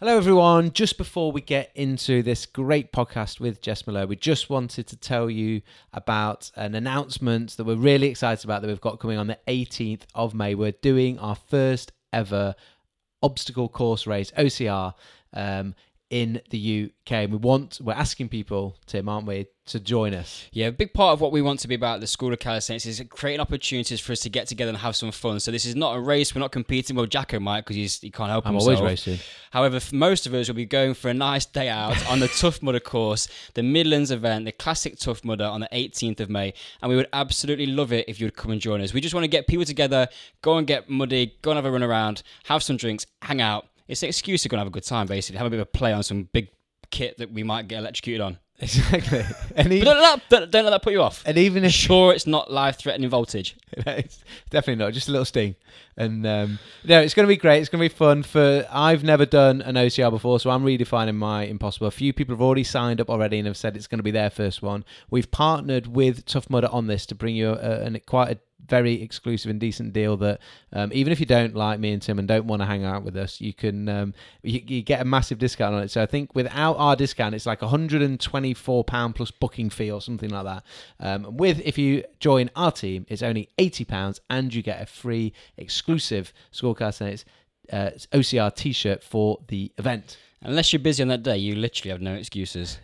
Hello, everyone. Just before we get into this great podcast with Jess Merlo, we just wanted to tell you about an announcement that we're really excited about that we've got coming on the 18th of May. We're doing our first ever obstacle course race, OCR, um, in the UK. And We want, we're asking people, Tim, aren't we, to join us? Yeah, a big part of what we want to be about at the School of Calisthenics is creating opportunities for us to get together and have some fun. So this is not a race. We're not competing. Well, Jacko might because he can't help himself. I'm himself. always racing. However, for most of us will be going for a nice day out on the Tough Mudder course, the Midlands event, the classic Tough Mudder on the 18th of May. And we would absolutely love it if you would come and join us. We just want to get people together, go and get muddy, go and have a run around, have some drinks, hang out. It's an excuse to go and have a good time, basically. Have a bit of a play on some big kit that we might get electrocuted on. Exactly. And, e- But don't let, that, don't let that put you off. and even if Sure, it's not life-threatening voltage. it's definitely not just a little sting and um no it's going to be great it's going to be fun for i've never done an ocr before so i'm redefining my impossible a few people have already signed up already and have said it's going to be their first one we've partnered with tough mudder on this to bring you a, a, quite a very exclusive and decent deal that um, even if you don't like me and Tim and don't want to hang out with us, you can um, you, you get a massive discount on it. So I think without our discount, it's like 124 pound plus booking fee or something like that. Um, with if you join our team, it's only 80 pounds and you get a free exclusive Scorecast and it's uh, OCR T-shirt for the event. Unless you're busy on that day, you literally have no excuses.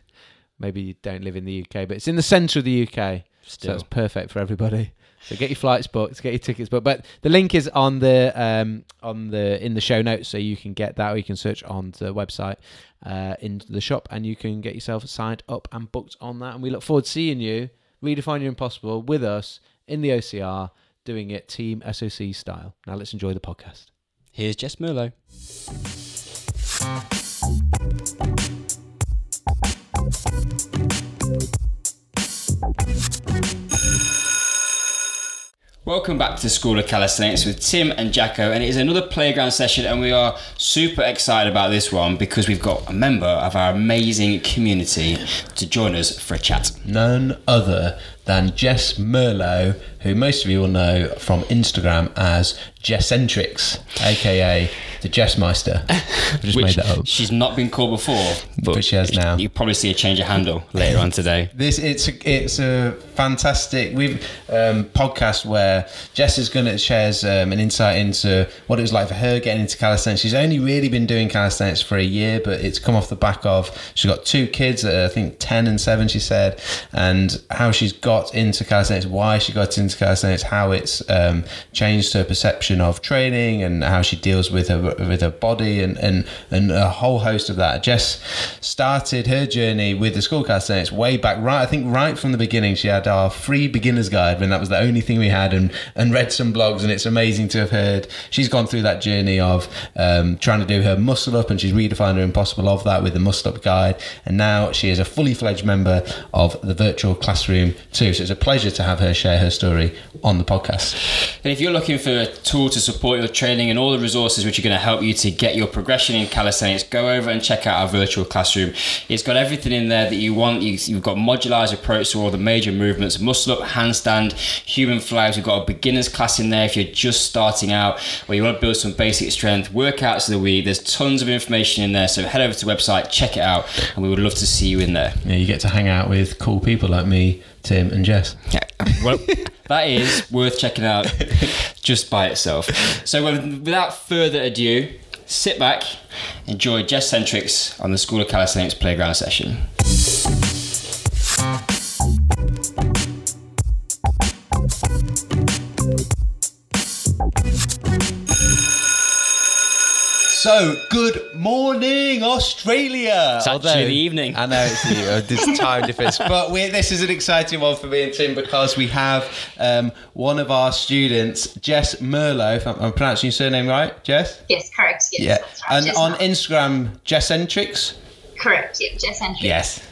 Maybe you don't live in the UK, but it's in the centre of the UK. So it's perfect for everybody. So get your flights booked, get your tickets booked. But the link is on the um, on the in the show notes, so you can get that, or you can search on the website uh, into the shop, and you can get yourself signed up and booked on that. And we look forward to seeing you redefine your impossible with us in the OCR, doing it Team SOC style. Now let's enjoy the podcast. Here's Jess Merlo. Welcome back to School of Calisthenics with Tim and Jacko, and it is another playground session, and we are super excited about this one because we've got a member of our amazing community to join us for a chat. None other than Jess Merlo, who most of you will know from Instagram as Jessentrix, aka the Jessmeister. I've just made that up. she's not been called before, but, But she has now. You'll probably see a change of handle later on today. This it's a, it's a fantastic we've um, podcast where Jess is going to shares um, an insight into what it was like for her getting into calisthenics. She's only really been doing calisthenics for a year, but it's come off the back of she's got two kids, are, I think ten and seven, she said, and how she's got into calisthenics, why she got into calisthenics, how it's um, changed her perception of training, and how she deals with her with her body, and and and a whole host of that. Jess started her journey with the school calisthenics way back, right? I think right from the beginning. She had our free beginners guide when that was the only thing we had, and and read some blogs, and it's amazing to have heard she's gone through that journey of um, trying to do her muscle up, and she's redefined her impossible of that with the muscle up guide, and now she is a fully fledged member of the virtual classroom too. So it's a pleasure to have her share her story on the podcast. And if you're looking for a tool to support your training and all the resources which are going to help you to get your progression in calisthenics, go over and check out our virtual classroom. It's got everything in there that you want. You- You've got modularized approach to all the major movements, muscle up, handstand, human flags. We've got a beginners class in there if you're just starting out or you want to build some basic strength, workouts of the week. There's tons of information in there. So head over to the website, check it out, and we would love to see you in there. Yeah, you get to hang out with cool people like me, Tim, and Jess. Yeah, well, that is worth checking out just by itself. So, without further ado, sit back, enjoy Jessentrix on the School of Calisthenics playground session. So, good morning, Australia. It's actually the evening. I know it's the uh, this time difference, but we this is an exciting one for me and Tim because we have um, one of our students, Jess Merlo. If I'm, I'm pronouncing your surname right, Jess? Yes, correct. Yes, Yeah, right. and Jess on Mel- Instagram, Jessentrix. correct. Yeah, Jess Entry. Yes.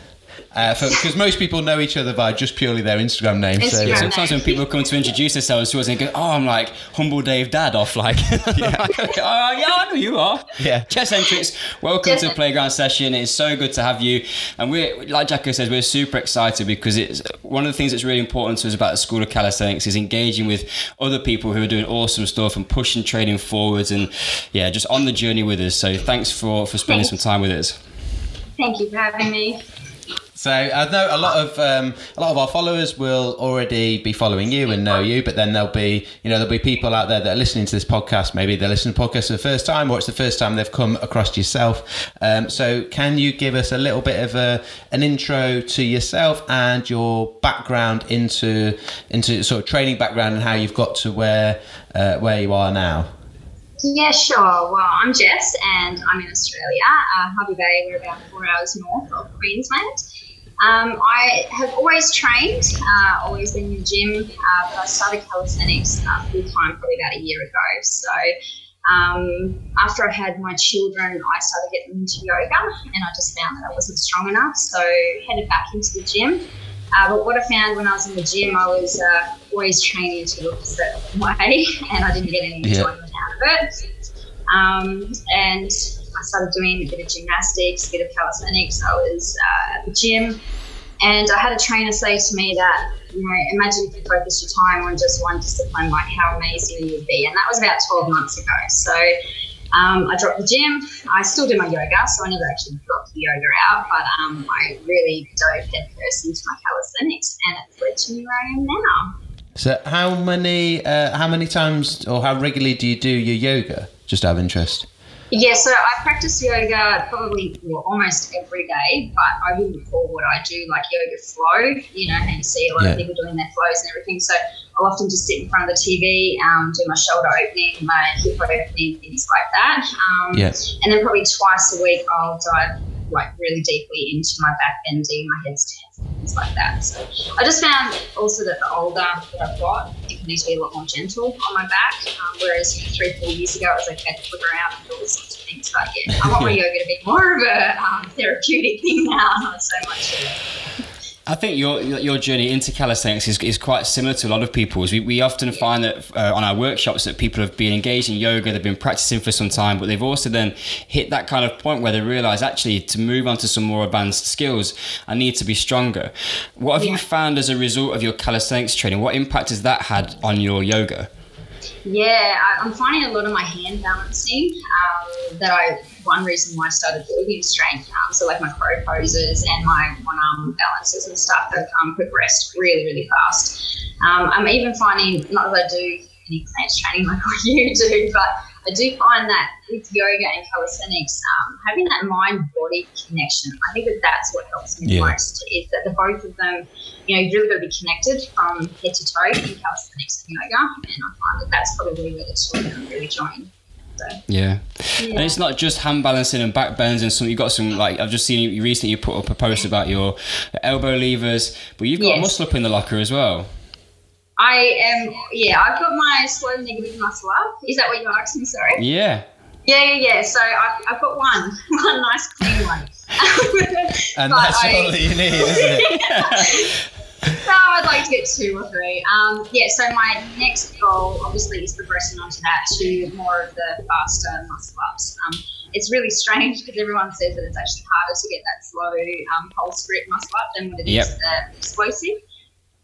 Uh, because most people know each other by just purely their Instagram name. So Instagram. Yeah, sometimes when people come to introduce themselves to us and go, "Oh, I'm like humble Dave Dad," off like, yeah, oh, yeah, I know you are. Yeah. Jessentrix, welcome Yes. to the Playground Session. It's so good to have you, and we're like Jacko says, we're super excited because it's one of the things that's really important to us about the School of Calisthenics is engaging with other people who are doing awesome stuff and pushing training forwards, and yeah, just on the journey with us. So thanks for for spending some time with us. Thank you for having me. So I know a lot of um, a lot of our followers will already be following you and know you, but then there'll be you know there'll be people out there that are listening to this podcast. Maybe they're listening to the podcast for the first time, or it's the first time they've come across yourself. Um, so can you give us a little bit of a, an intro to yourself and your background into into sort of training background and how you've got to where uh, where you are now? Yeah, sure. Well, I'm Jess and I'm in Australia. Uh, Bay, we're about four hours north of Queensland. Um, I have always trained, uh, always been in the gym, uh, but I started calisthenics uh, full time probably about a year ago. So um, after I had my children, I started getting into yoga and I just found that I wasn't strong enough. So headed back into the gym. Uh, but what I found when I was in the gym, I was uh, always training to look a certain way, and I didn't get any Yeah. enjoyment out of it. Um, and I started doing a bit of gymnastics, a bit of calisthenics. I was uh, at the gym, and I had a trainer say to me that, you know, imagine if you focused your time on just one discipline, like how amazing you would be. And that was about 12 months ago. So um, I dropped the gym. I still do my yoga, so I never actually dropped the yoga out, but um, I really dove headfirst into my calisthenics, and it's led to me where I am now. So how many uh, how many times or how regularly do you do your yoga? Just out of interest. Yeah, so I practice yoga probably well, almost every day, but I wouldn't call what I do like yoga flow. You know, how you see a lot Yeah. of people doing their flows and everything. So I'll often just sit in front of the TV, um, do my shoulder opening, my hip opening, things like that. Um, Yeah. And then probably twice a week, I'll dive like really deeply into my back bending, my headstands, things like that. So I just found also that the older that I've got, it needs to be a lot more gentle on my back. Um, whereas three, four years ago, it was okay to flip around and do all sorts of things. But yeah, I want my yoga to be more of a um, therapeutic thing now, not so much. I think your your journey into calisthenics is, is quite similar to a lot of people's. We, we often find that uh, on our workshops that people have been engaged in yoga, they've been practicing for some time, but they've also then hit that kind of point where they realise actually to move on to some more advanced skills, I need to be stronger. What have Yeah. you found as a result of your calisthenics training? What impact has that had on your yoga? Yeah, I, I'm finding a lot of my hand balancing um, that I, one reason why I started building strength, um, so like my crow poses and my one arm balances and stuff have um, progressed really, really fast. Um, I'm even finding, not that I do any planche training like what you do, but I do find that with yoga and calisthenics, um, having that mind body connection, I think that that's what helps me Yeah. most. Is that the both of them, you know, you've really got to be connected from head to toe in calisthenics and yoga, and I find that that's probably where the two of them really join. So, Yeah. yeah. And it's not just hand balancing and back bends and some. You've got some like I've just seen you recently. You put up a post about your elbow levers, but you've got Yes. muscle up in the locker as well. I am, yeah, I've got my slow negative muscle up. Is that what you asked me? Sorry. Yeah. Yeah, yeah, yeah. So I've, I've got one, one nice clean one. And But that's I- all that you need, isn't it? no, I'd like to get two or three. Um, yeah, so my next goal obviously is progressing onto that to more of the faster muscle ups. Um, it's really strange because everyone says that it's actually harder to get that slow um, false grip muscle up than what it is Yep. the explosive.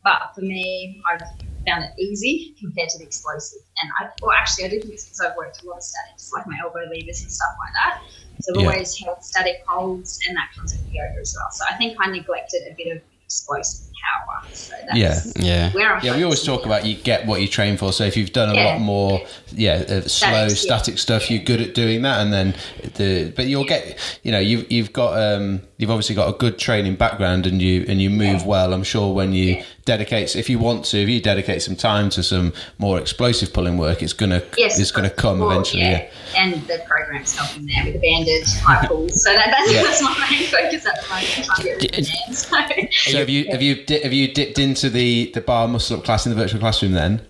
But for me, I've found it easy compared to the explosive. And I, well, actually, I do think it's because I've worked a lot of statics, like my elbow levers and stuff like that. So I've Yeah. always held static holds, and that comes with yoga as well. So I think I neglected a bit of explosive power. So that's Yeah. Yeah. where I'm Yeah, we always talk about you get what you train for. So if you've done a Yeah. lot more, yeah, uh, slow Static, yeah. stuff, you're good at doing that. And then the, but you'll get, you know, you've you've got, um, you've obviously got a good training background, and you and you move Yeah. well. I'm sure when you Yeah. dedicate, if you want to, if you dedicate some time to some more explosive pulling work, it's gonna Yes, it's gonna come well, eventually. Yeah. And the program's helping there with the banded high pulls. So that, that's, Yeah. that's my main focus at the moment. Trying to get rid of the bands. So, So have you have you di- have you dipped into the the bar muscle up class in the virtual classroom then?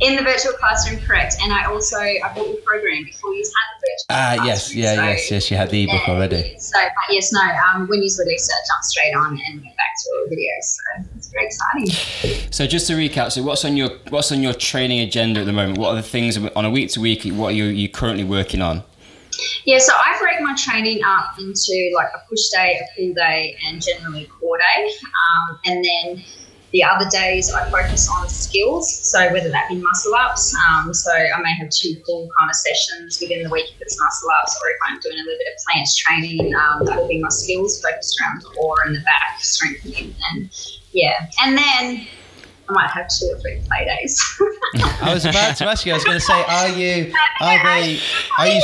In the virtual classroom, correct. And I also I bought the program before you had the virtual. Ah, yes, classroom, yeah, so- yes, yes. You had the ebook Yeah, already. So, but yes, no. Um, when you released it, I jumped straight on and went back to all the videos. So it's very exciting. So just to recap, so what's on your what's on your training agenda at the moment? What are the things on a week to week? What are you, you currently working on? Yeah, so I break my training up into like a push day, a pull day, and generally a core day. Um, and then the other days I focus on skills. So whether that be muscle ups, um, so I may have two pull kind of sessions within the week if it's muscle ups, or if I'm doing a little bit of planche training, um, that will be my skills focused around the core and the back strengthening. And yeah, and then I might have two or three play days. I was about to ask you. I was going to say, are you are they are you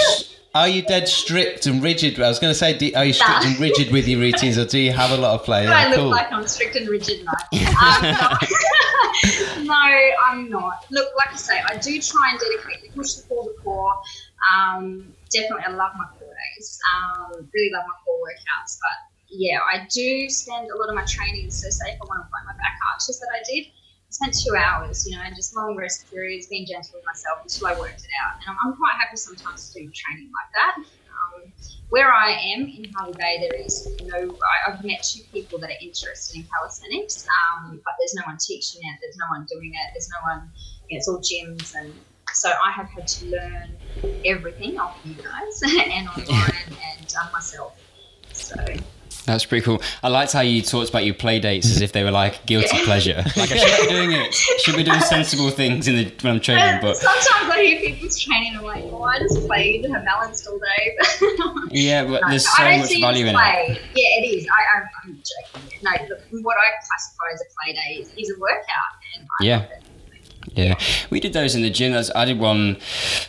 are you dead strict and rigid? I was going to say, do, are you strict and rigid with your routines, or do you have a lot of play? Do I look cool. like I'm strict and rigid? No. Um, no. I'm not. Look, like I say, I do try and dedicate the push the core the core. Um, definitely, I love my core days. Um, really love my core workouts. But yeah, I do spend a lot of my training. So, say if I want to play my back arches that I did, spent two hours, you know, and just long rest periods, being gentle with myself until I worked it out. And I'm, I'm quite happy sometimes to do training like that. Um, where I am in Hervey Bay, there is no. I've met two people that are interested in calisthenics, um, but there's no one teaching it. There's no one doing it. There's no one. You know, it's all gyms, and so I have had to learn everything off you guys and online and um, myself. So That's pretty cool. I liked how you talked about your play dates as if they were like guilty pleasure. Like I should be doing it. Should be doing sensible things in the when I'm training, but sometimes I hear people's training. I'm like, oh, I just played and have balanced all day. yeah, but No, there's I so don't much see value in it. Yeah, it is. I, I'm joking. No, look, what I classify as a play day is, is a workout. And I Yeah. love it. Yeah, we did those in the gym. I did one.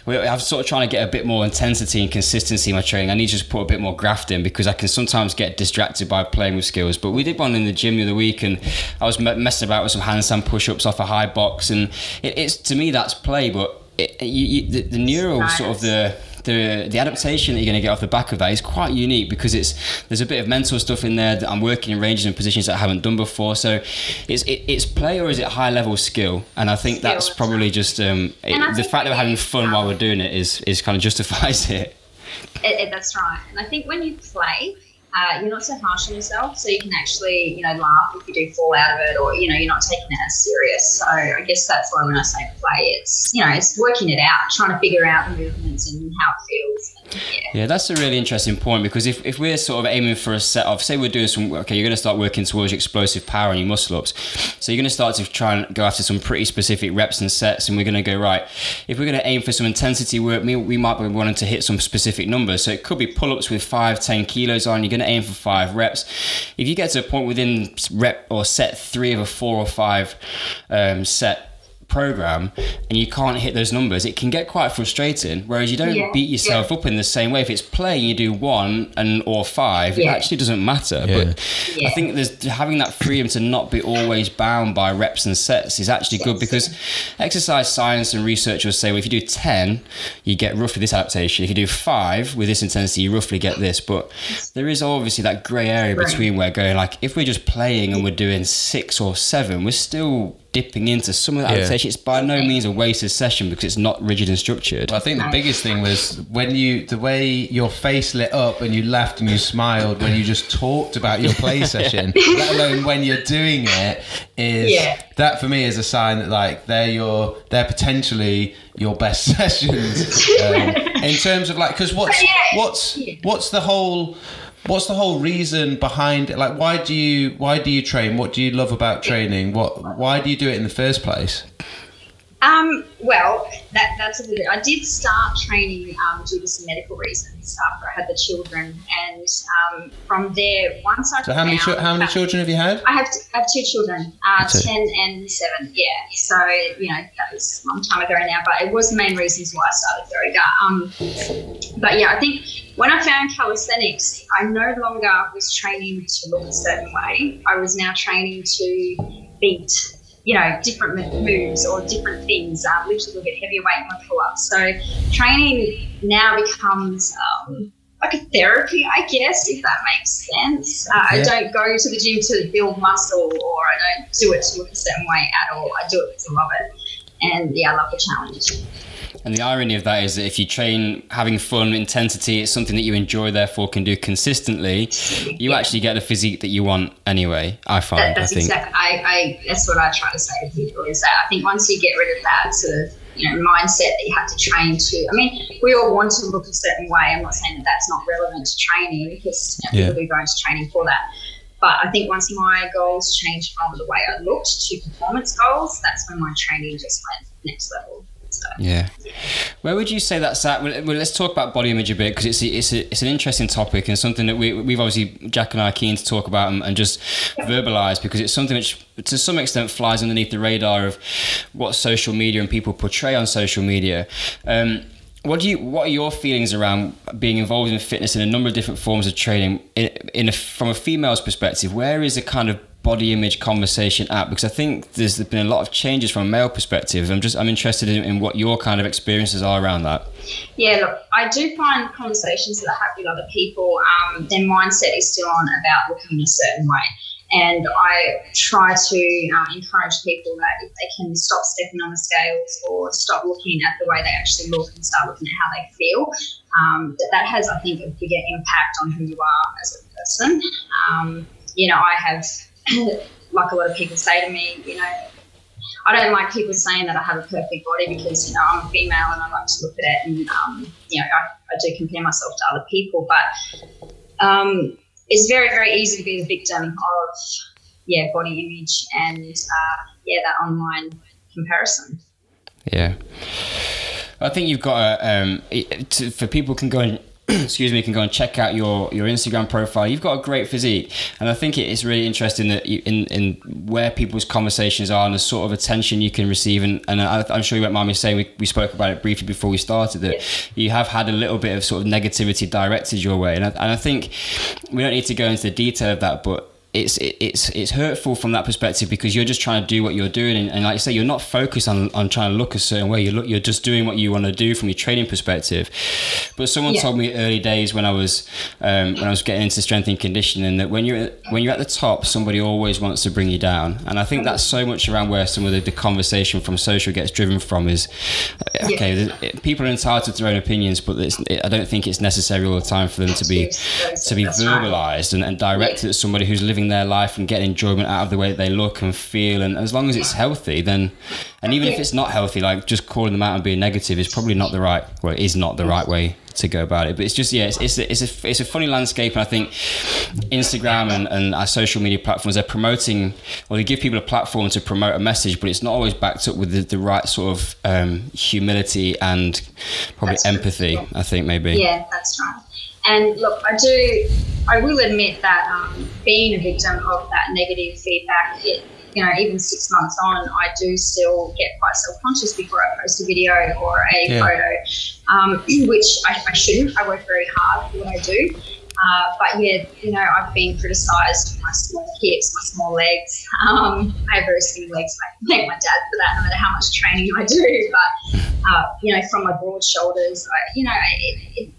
I'm sort of trying to get a bit more intensity and consistency in my training. I need to just put a bit more graft in because I can sometimes get distracted by playing with skills. But we did one in the gym the other week, and I was messing about with some handstand push-ups off a high box, and it, it's to me that's play. But it, you, you, the, the neural sort of the the the adaptation that you're going to get off the back of that is quite unique because it's there's a bit of mental stuff in there that I'm working in ranges and positions that I haven't done before. So it's it, it's play or is it high level skill? And I think that's probably just um, it, the fact that we're having fun while we're doing it is is kind of justifies it. It, it, that's right. And I think when you play, uh, you're not so harsh on yourself, so you can actually, you know, laugh if you do fall out of it, or you know, you're not taking it as serious. So I guess that's why when I say play, it's you know, it's working it out, trying to figure out the movements and how it feels. Yeah. Yeah, that's a really interesting point because if, if we're sort of aiming for a set of, say we're doing some, okay, you're going to start working towards your explosive power and your muscle ups. So you're going to start to try and go after some pretty specific reps and sets. And we're going to go, right, if we're going to aim for some intensity work, we, we might be wanting to hit some specific numbers. So it could be pull ups with five, 10 kilos on. You're going to aim for five reps. If you get to a point within rep or set three of a four or five um, set, program and you can't hit those numbers it can get quite frustrating. Whereas you don't Yeah, beat yourself up in the same way. If it's play and you do one and or five it actually doesn't matter. Yeah. but i think there's having that freedom to not be always bound by reps and sets is actually good because exercise science and research will say well if you do 10 you get roughly this adaptation. If you do five with this intensity you roughly get this. But there is obviously that grey area Right. between where going like if we're just playing and we're doing six or seven we're still dipping into some of that Yeah. adaptation it's by no means a wasted session because it's not rigid and structured Well, I think the biggest thing was when you, the way your face lit up and you laughed and you smiled when you just talked about your play session, let alone when you're doing it, is Yeah. that for me is a sign that like they're your, they're potentially your best sessions um, in terms of like, because what's Yeah. what's what's the whole what's the whole reason behind it? Like, why do you why do you train? What do you love about training? What why do you do it in the first place? Um, well, that, that's a bit. I did start training um, due to some medical reasons after I had the children, and um, from there, once I So how many how many children have you had? I have, t- I have two children, uh, Two. 10 and 7, yeah. So, you know, that was a long time ago now, but it was the main reasons why I started Yoga. Um, but yeah, I think when I found calisthenics, I no longer was training to look a certain way. I was now training to beat, you know, different moves or different things, um, a little bit heavier weight in my pull-ups. So training now becomes... Um, like a therapy, I guess, if that makes sense. Uh, yeah. I don't go to the gym to build muscle, or I don't do it to look a certain way at all. I do it because I love it, and yeah, I love the challenge. And the irony of that is that if you train having fun, intensity, it's something that you enjoy, therefore can do consistently, you yeah. actually get the physique that you want anyway. I find. That, that's I think. exactly. I, I, that's what I try to say to people is that I think once you get rid of that sort of you know mindset that you have to train to. I mean, we all want to look a certain way. I'm not saying that that's not relevant to training because you know, yeah. people do go into training for that. But I think once my goals changed from the way I looked to performance goals, that's when my training just went next level. So. Yeah. Where would you say that's at? Well, let's talk about body image a bit because it's it's a, it's an interesting topic and something that we we've obviously Jack and I are keen to talk about and, and just verbalise because it's something which to some extent flies underneath the radar of what social media and people portray on social media. Um, what do you? What are your feelings around being involved in fitness in a number of different forms of training? In, in a, from a female's perspective, where is the kind of body image conversation app Because I think there's been a lot of changes from a male perspective. I'm just I'm interested in, in what your kind of experiences are around that. Yeah, look, I do find conversations that I have with other people, um, their mindset is still on about looking a certain way. And I try to uh, encourage people that if they can stop stepping on the scales or stop looking at the way they actually look and start looking at how they feel, um, that that has, I think, a bigger impact on who you are as a person. Um, you know, I have like a lot of people say to me, you know, I don't like people saying that I have a perfect body because you know I'm a female and I like to look at it and um, you know I, I, do compare myself to other people, but um, it's very very easy to be the victim of yeah body image and uh, yeah that online comparison. Yeah, I think you've got a, um, to, for people can go and excuse me, can go and check out your, your Instagram profile. You've got a great physique, and I think it's really interesting that you, in in where people's conversations are and the sort of attention you can receive. And, and I, am sure you won't mind me saying we, we spoke about it briefly before we started that you have had a little bit of sort of negativity directed your way, and I, and I think we don't need to go into the detail of that, but it's it's it's hurtful from that perspective because you're just trying to do what you're doing. And, and like I say you're not focused on, on trying to look a certain way. You look you're just doing what you want to do from your training perspective. But someone yeah. told me early days when I was um, when I was getting into strength and conditioning that when you're when you're at the top somebody always wants to bring you down. And I think that's so much around where some of the, the conversation from social gets driven from is okay yeah. people are entitled to their own opinions but it, I don't think it's necessary all the time for them to be to be verbalized and, and directed at somebody who's living living their life and getting enjoyment out of the way that they look and feel. And as long as it's healthy, then, and even if it's not healthy, like just calling them out and being negative is probably not the right, well, it is not the right way to go about it. But it's just yeah, it's it's, a, it's a it's a funny landscape, and I think Instagram and, and our social media platforms they're promoting, or they give people a platform to promote a message, but it's not always backed up with the, the right sort of um, humility and probably that's empathy. True. I think maybe. Yeah, that's right. And look, I do, I will admit that um, being a victim of that negative feedback, it, you know, even six months on, I do still get quite self conscious before I post a video or a yeah. photo, um, which I, I, shouldn't. I work very hard for what I do. Uh, but yeah, you know, I've been criticised for my small hips, my small legs. Um, I have very skinny legs. I thank my dad for that, no matter how much training I do. But uh, you know, from my broad shoulders, I, you know, it, it,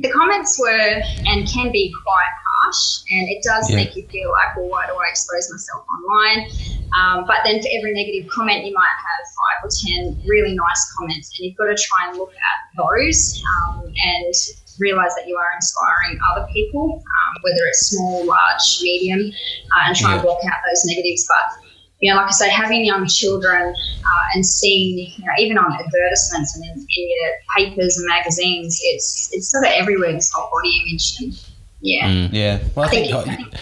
the comments were and can be quite harsh, and it does yeah. make you feel like, well, why do I expose myself online? Um, but then for every negative comment, you might have five or ten really nice comments, and you've got to try and look at those um, and realize that you are inspiring other people, um, whether it's small, large, medium, uh, and try yeah. and block out those negatives. But you know, like I say, having young children uh, and seeing, you know, even on advertisements and in, in, your papers and magazines, it's it's sort of everywhere this whole body image and yeah, mm. yeah. Well, I, I think, think, think,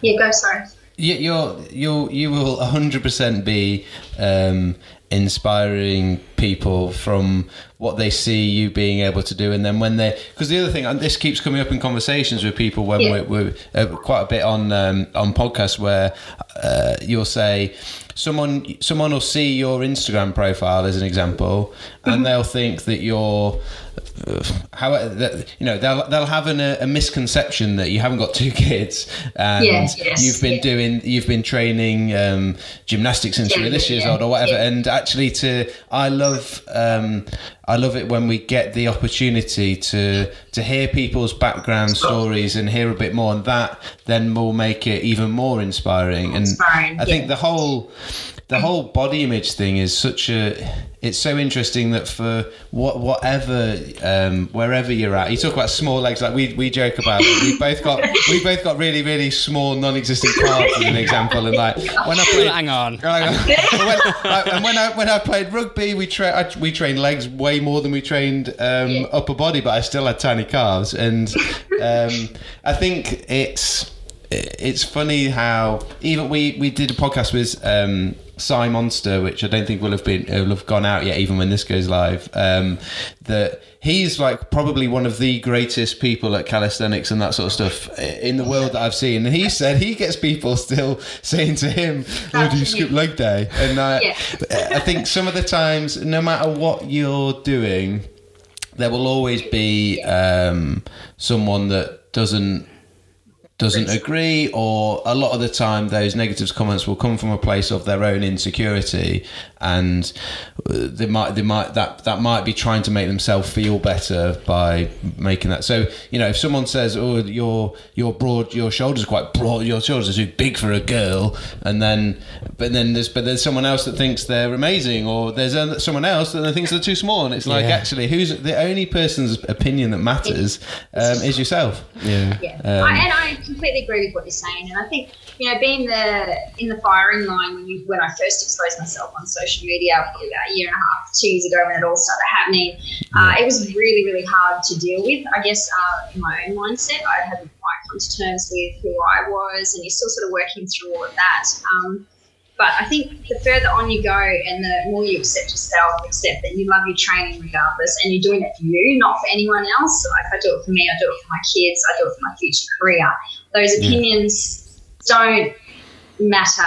yeah. Go sorry. You, you're you you will hundred percent be um, inspiring people from what they see you being able to do and then when they because the other thing and this keeps coming up in conversations with people when yeah. we're, we're uh, quite a bit on um, on podcasts where uh, you'll say someone someone will see your Instagram profile as an example and mm-hmm. they'll think that you're how you know they'll they'll have an, a, misconception that you haven't got two kids and yes, you've been doing you've been training um, gymnastics since you were this years old or whatever. And actually to I love um, I love it when we get the opportunity to to hear people's background stories and hear a bit more, and that then will make it even more inspiring. And Inspiring, I think the whole the whole body image thing is such a it's so interesting that for what whatever um, wherever you're at you talk about small legs like we, we joke about it. we both got we both got really really small non-existent calves as an example and like when I played Hang on. when, like, and when I when I played rugby, we tra- I, we trained legs way more than we trained um, Yeah. upper body, but I still had tiny calves, and um, I think it's it's funny how even we we did a podcast with um, Cy Monster, which I don't think will have been will have gone out yet, even when this goes live. Um, that he's like probably one of the greatest people at calisthenics and that sort of stuff in the world that I've seen. And he said he gets people still saying to him, "Oh, do you skip leg day?" And uh, Yeah. I think some of the times, no matter what you're doing, there will always be um, someone that doesn't doesn't agree or a lot of the time those negative comments will come from a place of their own insecurity and uh, they might they might that that might be trying to make themselves feel better by making that so you know if someone says oh your your broad your shoulders are quite broad your shoulders are too big for a girl and then but then there's but there's someone else that thinks they're amazing or there's someone else that thinks they're too small and it's like Yeah. actually who's the only person's opinion that matters um, is yourself Yeah. Yeah, Um, I, and I completely agree with what you're saying. And I think you know, being the in the firing line when you when I first exposed myself on social media, about a year and a half, two years ago, when it all started happening, uh, it was really really hard to deal with. I guess uh, in my own mindset, I hadn't quite come to terms with who I was, and you're still sort of working through all of that. Um, but I think the further on you go and the more you accept yourself, accept that you love your training regardless and you're doing it for you, not for anyone else. Like I do it for me, I do it for my kids, I do it for my future career. Those opinions don't matter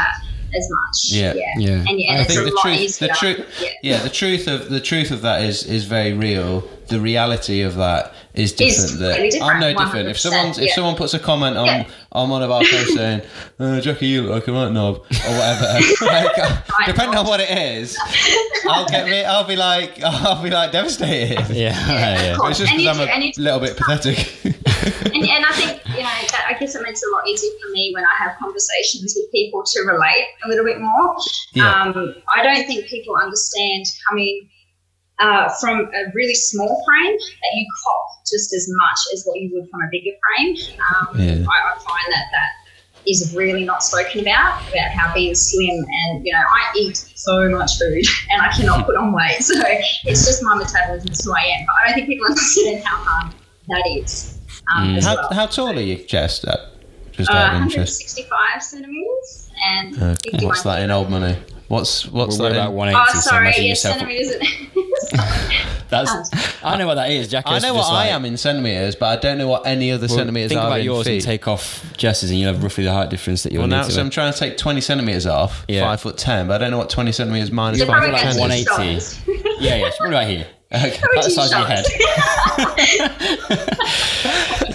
as much. Yeah. Yeah. Yeah. And, yeah, I think a the lot truth, easier. the truth, yeah. yeah, the truth of the truth of that is is very real. The reality of that is different. that completely I'm no different, different. If 100%, someone if someone puts a comment on Yeah. on one of our posts saying, uh, "Jackie, you look like a right knob" or whatever, like, depending on what it is, I'll get me. I'll be like, I'll be like devastated. Yeah. yeah. But it's just because I'm a little bit pathetic. and, and I think you know that I guess it makes it a lot easier for me when I have conversations with people to relate a little bit more. Yeah. Um, I don't think people understand coming uh, from a really small frame that you cop just as much as what you would from a bigger frame. Um, Yeah. I, I find that that is really not spoken about about how being slim and you know I eat so much food and I cannot put on weight so it's just my metabolism is who I am but I don't think people understand how hard that is um, Mm. how, well. how tall are you, Jess? Uh, Just Uh, out of interest. 165 centimeters and Okay. 51 What's that in old money? What's what's We're that? about in- 180, Oh, so sorry, imagine yes, yourself. centimeters. That's, I know what that is, Jack. I know what I am in centimeters, but I don't know what any other centimeters Think are about in yours feet. and take off Jess's, and you'll have roughly the height difference that you'll well, need now to. so I'm trying to take 20 centimeters off. Yeah. Five foot ten, but I don't know what 20 centimeters minus You're five foot ten like is. 180. $2. yeah, yeah, what about here? Okay. That's the size of your head.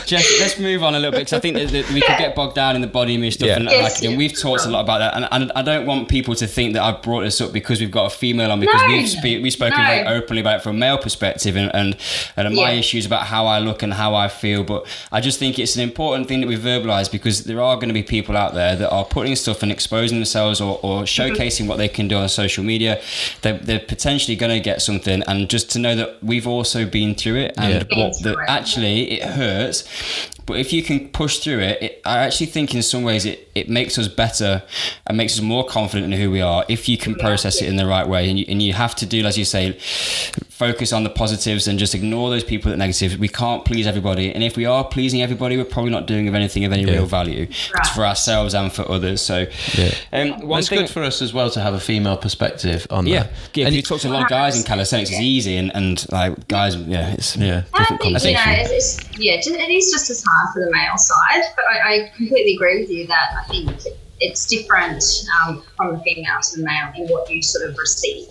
Jeff, let's move on a little bit because I think that, that we could get bogged down in the body image stuff, Yeah. and Yes, like, and we've talked a lot about that. And, and I don't want people to think that I've brought this up because we've got a female on, because No. we've spe- we've spoken No. very openly about it from a male perspective, and and, and my Yeah. issues about how I look and how I feel. But I just think it's an important thing that we verbalise because there are going to be people out there that are putting stuff and exposing themselves or, or Mm-hmm. showcasing what they can do on social media. They're, they're potentially going to get something, and just to know that we've also been through it and Yeah. what the, actually it hurts. But if you can push through it, it i actually think in some ways it, it makes us better and makes us more confident in who we are if you can process it in the right way. And you, and you have to do as you say focus on the positives and just ignore those people that are negative we can't please everybody and if we are pleasing everybody we're probably not doing of anything of any real value Right. for ourselves and for others so Yeah. um, one it's thing good for us as well to have a female perspective on yeah, that. yeah. And you talk to a lot of guys in calisthenics. It's easy, and, and like guys, yeah, it's Yeah. I different think, you know, it's, it's, yeah, it is just as hard for the male side, but I, I completely agree with you that I think it's different um, from the female to the male in what you sort of receive.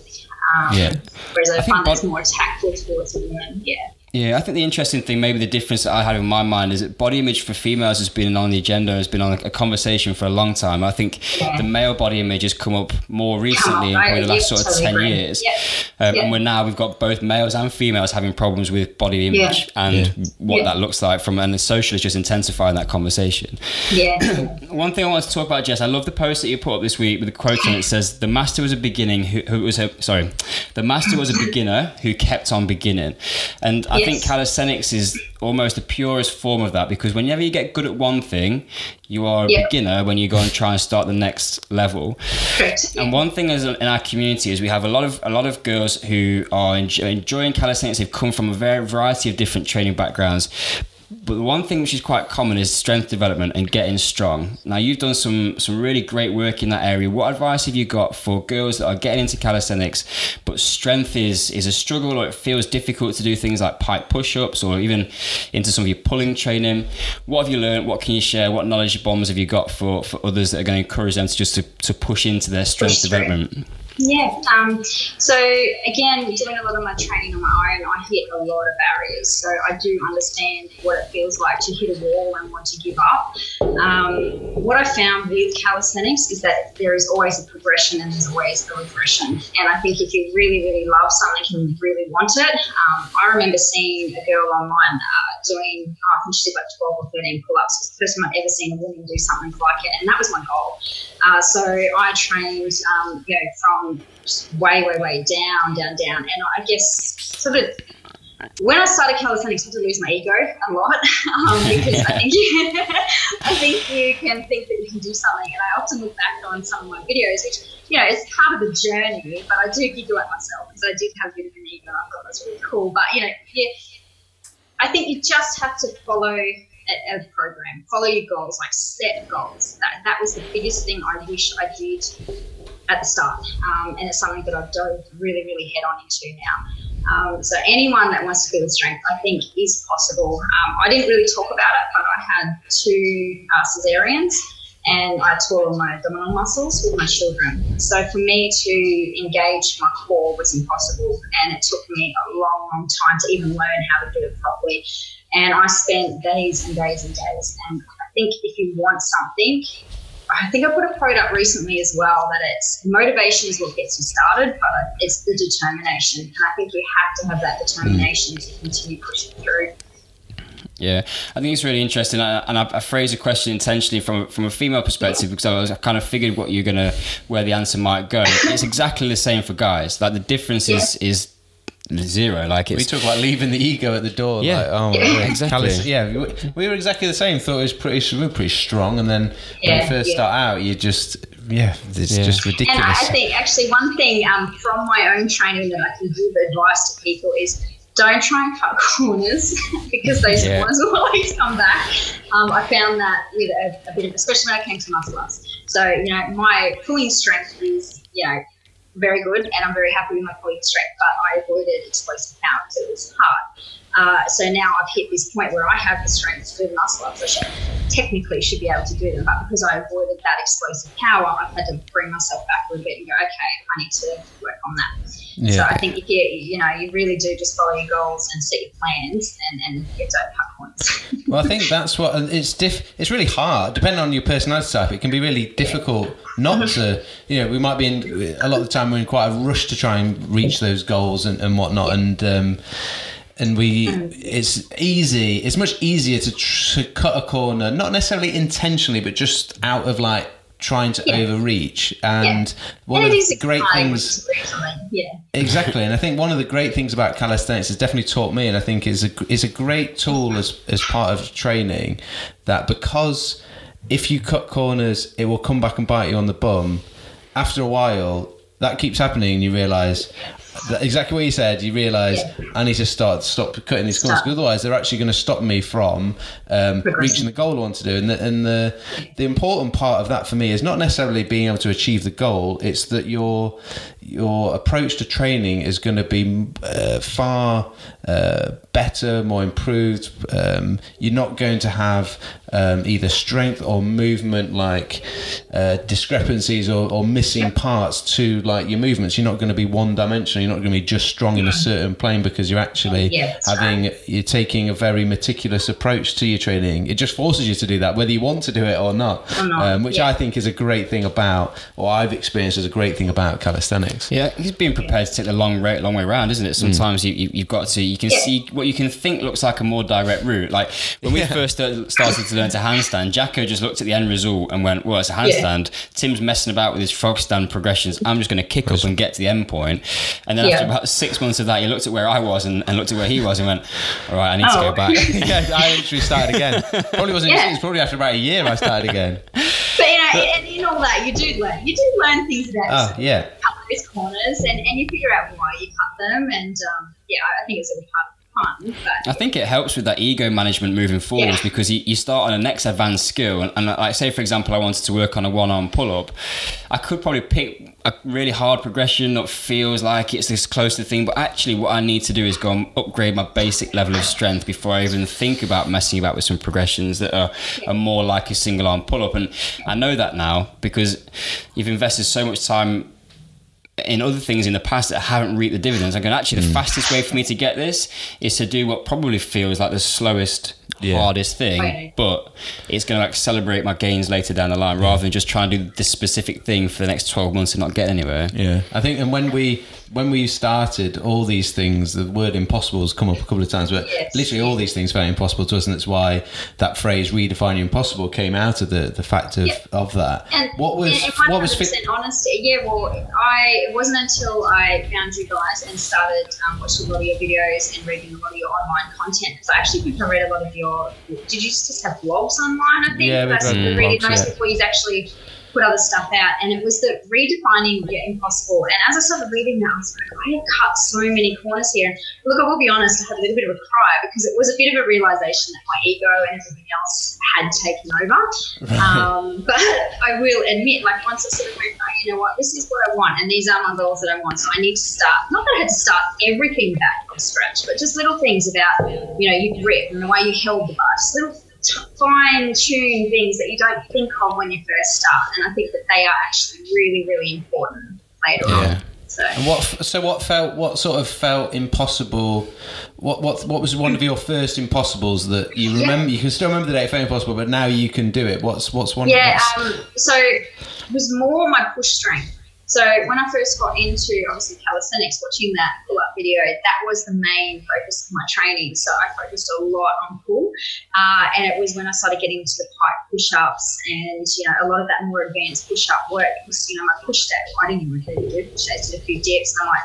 Um, Yeah. Whereas I, I find that's more tactful towards a woman. Yeah. Yeah, I think the interesting thing, maybe the difference that I had in my mind is that body image for females has been on the agenda, has been on a conversation for a long time. I think Yeah. the male body image has come up more recently in probably the last sort of totally 10 agree. years. Yeah. Um, Yeah. And we're now, we've got both males and females having problems with body image and Yeah. what Yeah. that looks like from, and the social is just intensifying that conversation. Yeah. One thing I want to talk about, Jess, I love the post that you put up this week with the quote on it. It says, "The master was a beginning who, who was a sorry, the master was a beginner who kept on beginning," and I think calisthenics is almost the purest form of that because whenever you get good at one thing, you are a Yeah. beginner when you go and try and start the next level. Correct. And one thing is in our community is we have a lot of a lot of girls who are enjoy, enjoying calisthenics. They've come from a very variety of different training backgrounds. But the one thing which is quite common is strength development and getting strong. Now you've done some some really great work in that area. What advice have you got for girls that are getting into calisthenics, but strength is is a struggle or it feels difficult to do things like pike push-ups or even into some of your pulling training? What have you learned? What can you share? What knowledge bombs have you got for, for others that are going to encourage them to just to, to push into their strength through. development? Yeah. Um, so again, doing a lot of my training on my own, I hit a lot of barriers. So I do understand what it feels like to hit a wall and want to give up. Um, what I found with calisthenics is that there is always a progression and there's always a regression. And I think if you really, really love something and you really want it, um, I remember seeing a girl online uh, doing, I think she did like 12 or 13 pull-ups. It's the first time I'd ever seen a woman do something like it, and that was my goal. Uh, so I trained, um, you know, from way, way, way down, down, down, and I guess sort of when I started calisthenics, I had to lose my ego a lot um, because I think I think you can think that you can do something, and I often look back on some of my videos, which you know it's part of the journey, but I do giggle at myself because I did have a bit of an ego. I thought that's really cool, but you know, yeah, I think you just have to follow a, a program, follow your goals, like set goals. That that was the biggest thing I wish I did at the start, um, and it's something that I've dove really, really head on into now. Um, so anyone that wants to build strength, I think, is possible. Um, I didn't really talk about it, but I had two uh, cesareans, and I tore my abdominal muscles with my children. So for me to engage my core was impossible, and it took me a long, long time to even learn how to do it properly. And I spent days and days and days. And I think if you want something, I think I put a quote up recently as well that it's motivation is what gets you started, but it's the determination. And I think you have to have that determination to continue pushing through. Yeah, I think it's really interesting, and I, and I, I phrased a question intentionally from from a female perspective because I was I kind of figured what you're gonna where the answer might go. It's exactly the same for guys. Like the difference is is zero. Like it. We talk about leaving the ego at the door. Yeah. like, oh, Yeah. Exactly. Calis- yeah, we, we were exactly the same. Thought it was pretty, we were pretty strong, and then when you first yeah. start out, you just, yeah, it's Yeah. just And I, ridiculous. I think actually one thing um, from my own training that I can give advice to people is don't try and cut corners because those Yeah. corners will always come back. Um, I found that with a, a bit of, especially when I came to muscle ups. So, you know, my pulling strength is, you know, very good and I'm very happy with my pulling strength, but I avoided explosive because it was hard. Uh, so now I've hit this point where I have the strength to do the muscle ups. I should, technically should be able to do them, but because I avoided that explosive power, I've had to bring myself back a little bit and go, okay, I need to work on that. So I think if you, you know, you really do just follow your goals and set your plans and, and you don't cut corners. Well, I think that's what it's diff. It's really hard, depending on your personality type. It can be really difficult not to. You know, we might be in a lot of the time we're in quite a rush to try and reach those goals and, and whatnot, and um, and we it's easy. It's much easier to, tr- to cut a corner, not necessarily intentionally, but just out of like trying to Yeah. overreach. And one and of the great things. to do something. Yeah. Exactly, and I think one of the great things about calisthenics has definitely taught me, and I think is a is a great tool as as part of training, that because if you cut corners, it will come back and bite you on the bum. After a while, that keeps happening, and you realise that exactly what you said. You realise I need to start stop cutting these corners, because otherwise they're actually going to stop me from um, reaching the goal I want to do. And the, and the the important part of that for me is not necessarily being able to achieve the goal. It's that your your approach to training is going to be uh, far uh, better, more improved. Um, you're not going to have um, either strength or movement like uh, discrepancies or, or missing parts to like your movements. You're not going to be one dimensional. you're not going to be just strong in a certain plane because you're actually Yeah, having you're taking a very meticulous approach to your training. It just forces you to do that, whether you want to do it or not. Or not, Um, which yeah. I think is a great thing about, or I've experienced as a great thing about calisthenics. Yeah, he's being prepared to take the long way, long way around, isn't it? Mm. Sometimes you, you, you've got to, you can Yeah. see what you can think looks like a more direct route. Like when we Yeah. first started to learn to handstand, Jacko just looked at the end result and went, well, it's a handstand. Tim's messing about with his frog stand progressions. I'm just going to kick up and get to the end point. And then after about six months of that, he looked at where I was and, and looked at where he was and went, all right, I need to Oh. go back. yeah, I literally started again. Probably wasn't. Yeah. It was probably after about a year I started again. But you know, and in all that, you do learn. You do learn things about Oh yeah, corners, and, and you figure out why you cut them. And um, yeah, I think it's a part of the fun. But I think it helps with that ego management moving forwards Yeah. because you, you start on a next advanced skill. And, and like, say, for example, I wanted to work on a one arm pull up, I could probably pick a really hard progression that feels like it's this close to the thing. But actually, what I need to do is go and upgrade my basic level of strength before I even think about messing about with some progressions that are, are more like a single arm pull up. And I know that now because you've invested so much time in other things in the past that haven't reaped the dividends. I'm going, actually, the hmm. fastest way for me to get this is to do what probably feels like the slowest, Yeah. hardest thing, Right. but it's going to like celebrate my gains later down the line rather than just try and do this specific thing for the next 12 months and not get anywhere. yeah. I think, and when we when we started all these things, the word impossible has come up a couple of times, but Yes. literally all these things felt impossible to us, and that's why that phrase "redefine your impossible" came out of the the fact of, Yeah. of that. And what was in, in what was 100% fit? honesty, yeah. Well, I it wasn't until I found you guys and started um, watching a lot of your videos and reading a lot of your online content. Because I actually think I read a lot of your. Did you just have blogs online? I think Yeah, that's got the reading blogs, most yeah. before you actually put other stuff out. And it was the redefining your impossible. And as I started reading that, I was like, I have cut so many corners here. And look, I will be honest, I had a little bit of a cry because it was a bit of a realization that my ego and everything else had taken over. Um, but I will admit, like once I sort of went, oh, you know what, this is what I want, and these are my goals that I want. So I need to start. Not that I had to start everything back from scratch, but just little things about, you know, your grip and the way you held the bar, just little fine tuned things that you don't think of when you first start. And I think that they are actually really, really important later Yeah. on. So. And what so what felt what sort of felt impossible? What what what was one of your first impossibles that you remember? You can still remember the day it felt impossible, but now you can do it. What's what's one? Yeah, what's- um, so it was more my push strength. So when I first got into obviously calisthenics, watching that pull up video, that was the main focus of my training. So I focused a lot on pull, uh, and it was when I started getting into the pike push ups and you know a lot of that more advanced push up work. Because you know my push day, I didn't even really do push days, did a few dips, and I might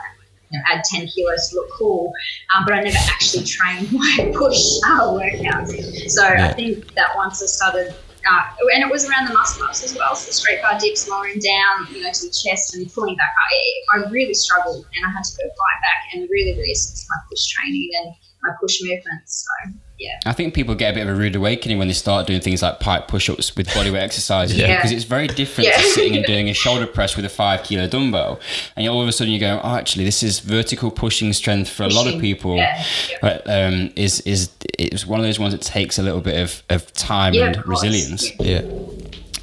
you know, add 10 kilos to look cool, um, but I never actually trained my push uh, workouts. So Yeah. I think that once I started, uh, and it was around the muscle ups as well, so the straight bar dips, lowering down, you know, to the chest and pulling back. I, I really struggled and I had to go right back and really, really assist my push training and my push movements. So, yeah. I think people get a bit of a rude awakening when they start doing things like pike push-ups with bodyweight exercises Yeah. because it's very different Yeah. to sitting and doing a shoulder press with a five kilo dumbbell, and all of a sudden you go, oh, actually, this is vertical pushing strength for a lot of people. yeah. But, um, is is it's one of those ones that takes a little bit of, of time and of resilience. Yeah.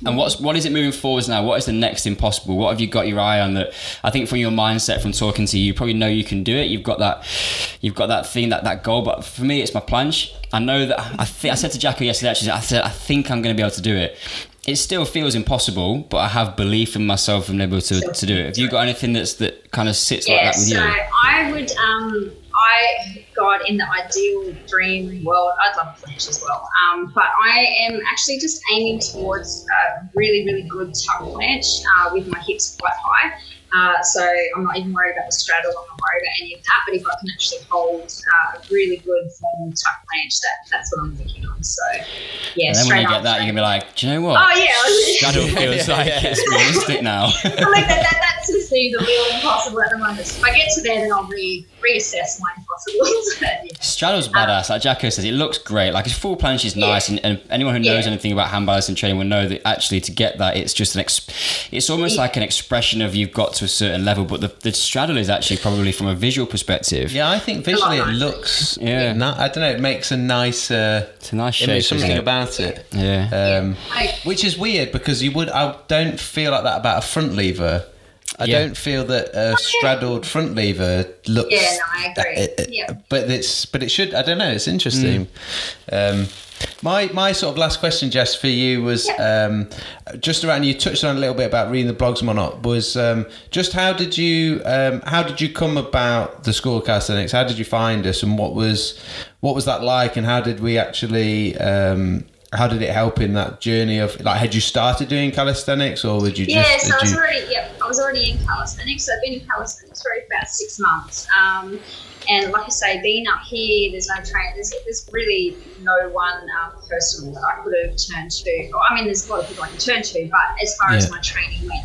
And what's what is it moving forwards now? What is the next impossible? What have you got your eye on that? I think from your mindset from talking to you, you probably know you can do it. You've got that, you've got that thing, that that goal. But for me, it's my planche. I know that. I think I said to Jacko yesterday. Actually, I said I think I'm going to be able to do it. It still feels impossible, but I have belief in myself and able to, to do it. Have you got anything that's that kind of sits like Yeah, that with so you? I would, um, I, God, in the ideal dream world, I'd love a planche as well. Um, but I am actually just aiming towards a really, really good tuck planche uh, with my hips quite high. Uh, so I'm not even worried about the straddle. I'm not worried about any of that. But if I can actually hold uh, a really good formal tuck planche, that, that's what I'm working on. So yeah, and then when you get that, you're gonna be like, do you know what? Oh yeah, Straddle feels like it's realistic now. I like that, that, that just seems a little impossible at the moment. If I get to there, then I'll re- reassess my impossibles. But, yeah. Straddle's badass. Like Jacko says, it looks great. Like his full planche is nice, and, and anyone who knows Yeah. anything about hand balancing training will know that actually to get that, it's just an. Ex- it's almost like an expression of you've got to a certain level, but the, the straddle is actually probably from a visual perspective. Yeah, I think visually it looks. Yeah. ni- I don't know. It makes a nice. Uh, It's a nice image, shape. something isn't it? about it. Yeah. Um, I- which is weird because you would. I don't feel like that about a front lever. I Yeah. don't feel that a straddled front lever looks. Yeah, no, I agree. Yeah. But it's but it should. I don't know. It's interesting. Mm. Um, my my sort of last question, Jess, for you was um, just around. You touched on a little bit about reading the blogs and whatnot. Was um, just how did you um, how did you come about the school of calisthenics? How did you find us, and what was what was that like, and how did we actually? Um, how did it help in that journey of like? Had you started doing calisthenics, or would you just? Yeah, so did I was you- already yeah, I was already in calisthenics. So I've been in calisthenics for about six months. Um, and like I say, being up here, there's no train. There's, there's really no one um, personal that I could have turned to. I mean, there's a lot of people I can turn to, but as far as my training went.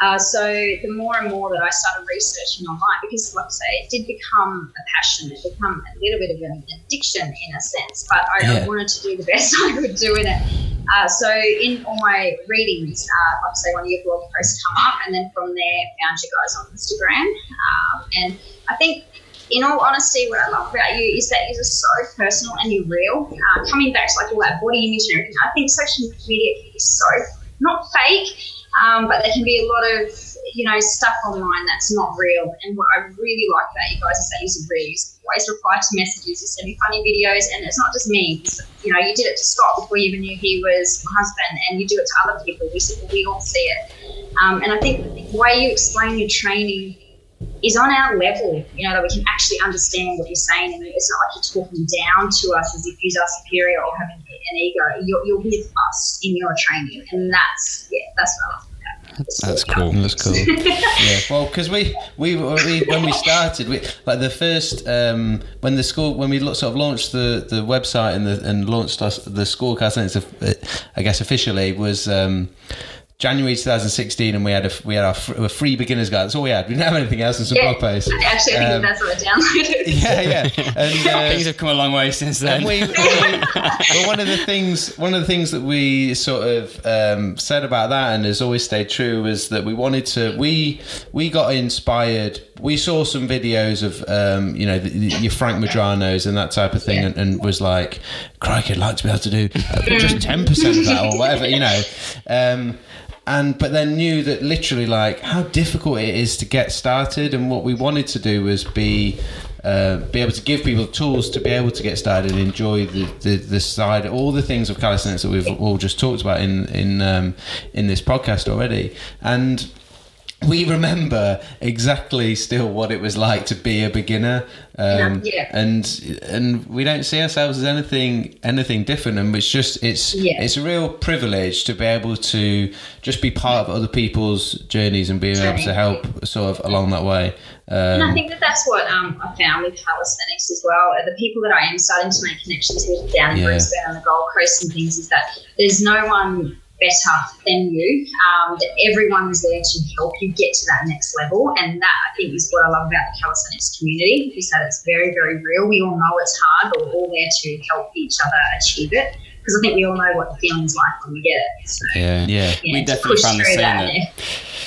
Uh, so the more and more that I started researching online, because like I say, it did become a passion. It become a little bit of an addiction in a sense. But I, Yeah. I wanted to do the best I could do in it. Uh, so in all my readings, uh, like I say, one of your blog posts come up, and then from there, found you guys on Instagram. Um, and I think, in all honesty, what I love about you is that you're so personal and you're real. Uh, coming back to like all that body image and everything, I think social media can be so not fake, um, but there can be a lot of you know stuff online that's not real. And what I really like about you guys is that you're real. You always reply to messages. You send me funny videos, and it's not just me. It's, you know, you did it to Scott before you even knew he was my husband, and you do it to other people. We we all see it. Um, and I think the way you explain your training is on our level, you know, that we can actually understand what you're saying. And it's not like you're talking down to us as if you're our superior or having an ego. You're, you're with us in your training. And that's, yeah, that's what I love. That's cool. That's cool. yeah. Well, because we, we we when we started, we like the first um, when the school when we sort of launched the, the website and the and launched us, the school calisthenics, uh, I guess officially was. Um, January 2016, and we had a we had our fr- a free beginners guide. That's all we had. We didn't have anything else in some Yeah, blog posts. actually, I think Um, that's what I downloaded. Yeah, yeah. And, uh, Things have come a long way since then. and we, we, well, one of the things, one of the things that we sort of um, said about that, and has always stayed true, was that we wanted to. We we got inspired. We saw some videos of, um, you know, the, the, your Frank Medranos and that type of thing, and, and was like, "Crikey, I'd like to be able to do uh, just ten percent of that, or whatever," you know. And but then knew that literally like how difficult it is to get started. And what we wanted to do was be uh, be able to give people tools to be able to get started and enjoy the, the, the side all the things of calisthenics that we've all just talked about in in um, in this podcast already. And we remember exactly still what it was like to be a beginner um, Yeah. and and we don't see ourselves as anything anything different and it's just it's Yeah. it's a real privilege to be able to just be part of other people's journeys and being able to help sort of along that way And I um, think that that's what um, I found with calisthenics as well. The people that I am starting to make connections with down in Yeah. Brisbane and the Gold Coast and things is that there's no one better than you. Um, that everyone is there to help you get to that next level, and that I think is what I love about the calisthenics community is that it's very, very real. We all know it's hard, but we're all there to help each other achieve it. Because I think we all know what the feeling's like when we get it. So, yeah. yeah yeah, We definitely push found the same. that, That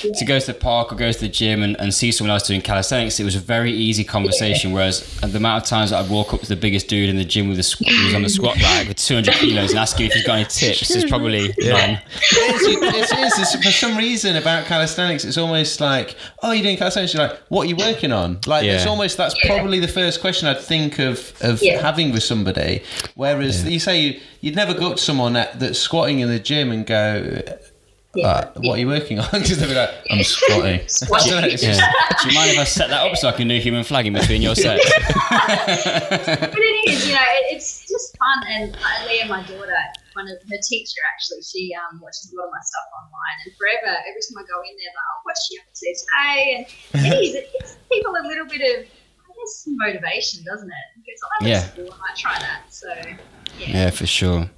yeah. to go to the park or go to the gym and, and see someone else doing calisthenics, it was a very easy conversation. Whereas the amount of times that I'd walk up to the biggest dude in the gym with the squ- who's on the squat rack with 200 kilos and ask him if he's got any tips, is probably none. it is, it is. It's- for some reason about calisthenics it's almost like oh you're doing calisthenics you're like what are you working on like it's almost that's probably the first question I'd think of of Yeah. having with somebody whereas you say you, you'd never go up to someone that, that's squatting in the gym and go Yeah. uh, what are you working on because they'll be like I'm squatting Squatting. I don't know, it's just- Yeah. Do you mind if I set that up so I can do human flag in between your sets? but it is, you know, it, it's just fun. And uh, Leah, my daughter, one of her teacher actually, she um, watches a lot of my stuff online. And forever, every time I go in there, like, oh, what's she up to say today? And it is, it gives people a little bit of, I guess, motivation, doesn't it? Because oh, Yeah. that's cool, I try that. So, yeah. Yeah, for sure.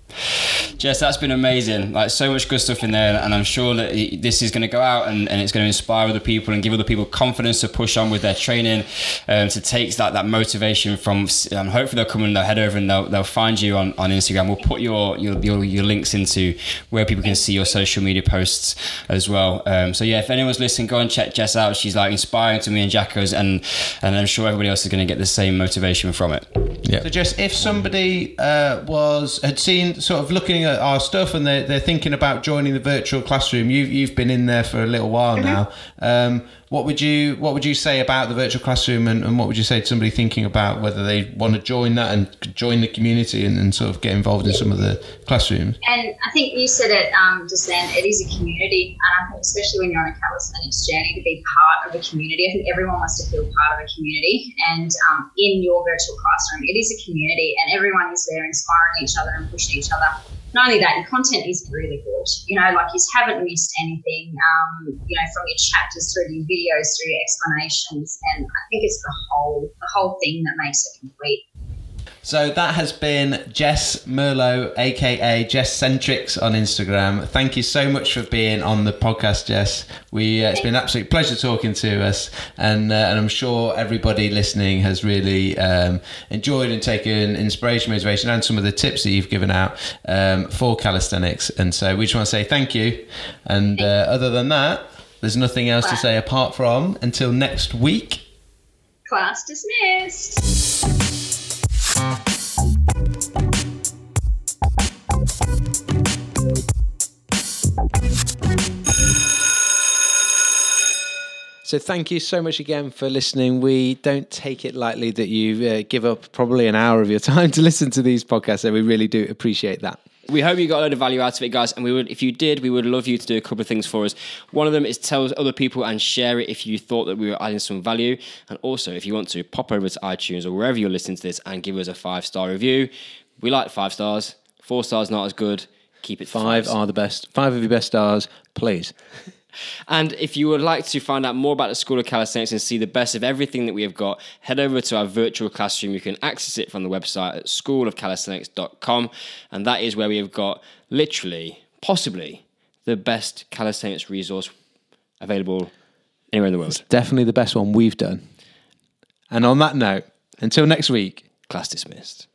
Jess, that's been amazing. Like so much good stuff in there, and I'm sure that this is going to go out and, and it's going to inspire other people and give other people confidence to push on with their training, um, to take that that motivation from. Um, hopefully, they'll come and they'll head over and they'll, they'll find you on, on Instagram. We'll put your, your your your links into where people can see your social media posts as well. Um, so yeah, if anyone's listening, go and check Jess out. She's like inspiring to me and Jacko's, and and I'm sure everybody else is going to get the same motivation from it. Yeah. So Jess, if somebody uh, was had seen sort of looking at our stuff and they're, they're thinking about joining the virtual classroom. You've you've been in there for a little while now. Um, what would you what would you say about the virtual classroom and, and what would you say to somebody thinking about whether they want to join that and join the community and, and sort of get involved in some of the classrooms? And I think you said it um, just then. It is a community, and I think especially when you're on a calisthenics journey, to be part of a community. I think everyone wants to feel part of a community, and um, in your virtual classroom, it is a community, and everyone is there inspiring each other and pushing each other not only that, your content is really good. You know, like you haven't missed anything. Um, you know, from your chapters through your videos, through your explanations, and I think it's the whole the whole thing that makes it complete. So that has been Jess Merlo, aka Jessentrix on Instagram. Thank you so much for being on the podcast, Jess. We uh, it's been an absolute pleasure talking to us, and uh, and I'm sure everybody listening has really um, enjoyed and taken inspiration, motivation, and some of the tips that you've given out um, for calisthenics. And so we just want to say thank you. And uh, other than that, there's nothing else to say apart from until next week. Class dismissed. So thank you so much again for listening. We don't take it lightly that you uh, give up probably an hour of your time to listen to these podcasts, and we really do appreciate that. We hope you got a lot of value out of it, guys. And we would, if you did, we would love you to do a couple of things for us. One of them is tell other people and share it if you thought that we were adding some value. And also, if you want to pop over to iTunes or wherever you're listening to this and give us a five star review. We like five stars. Four stars not as good. Keep it five, five are the best. Five of your best stars, please. And if you would like to find out more about the School of Calisthenics and see the best of everything that we have got, head over to our virtual classroom. You can access it from the website at schoolofcalisthenics.com. And that is where we have got literally, possibly, the best calisthenics resource available anywhere in the world. Definitely the best one we've done. And on that note, until next week. Class dismissed.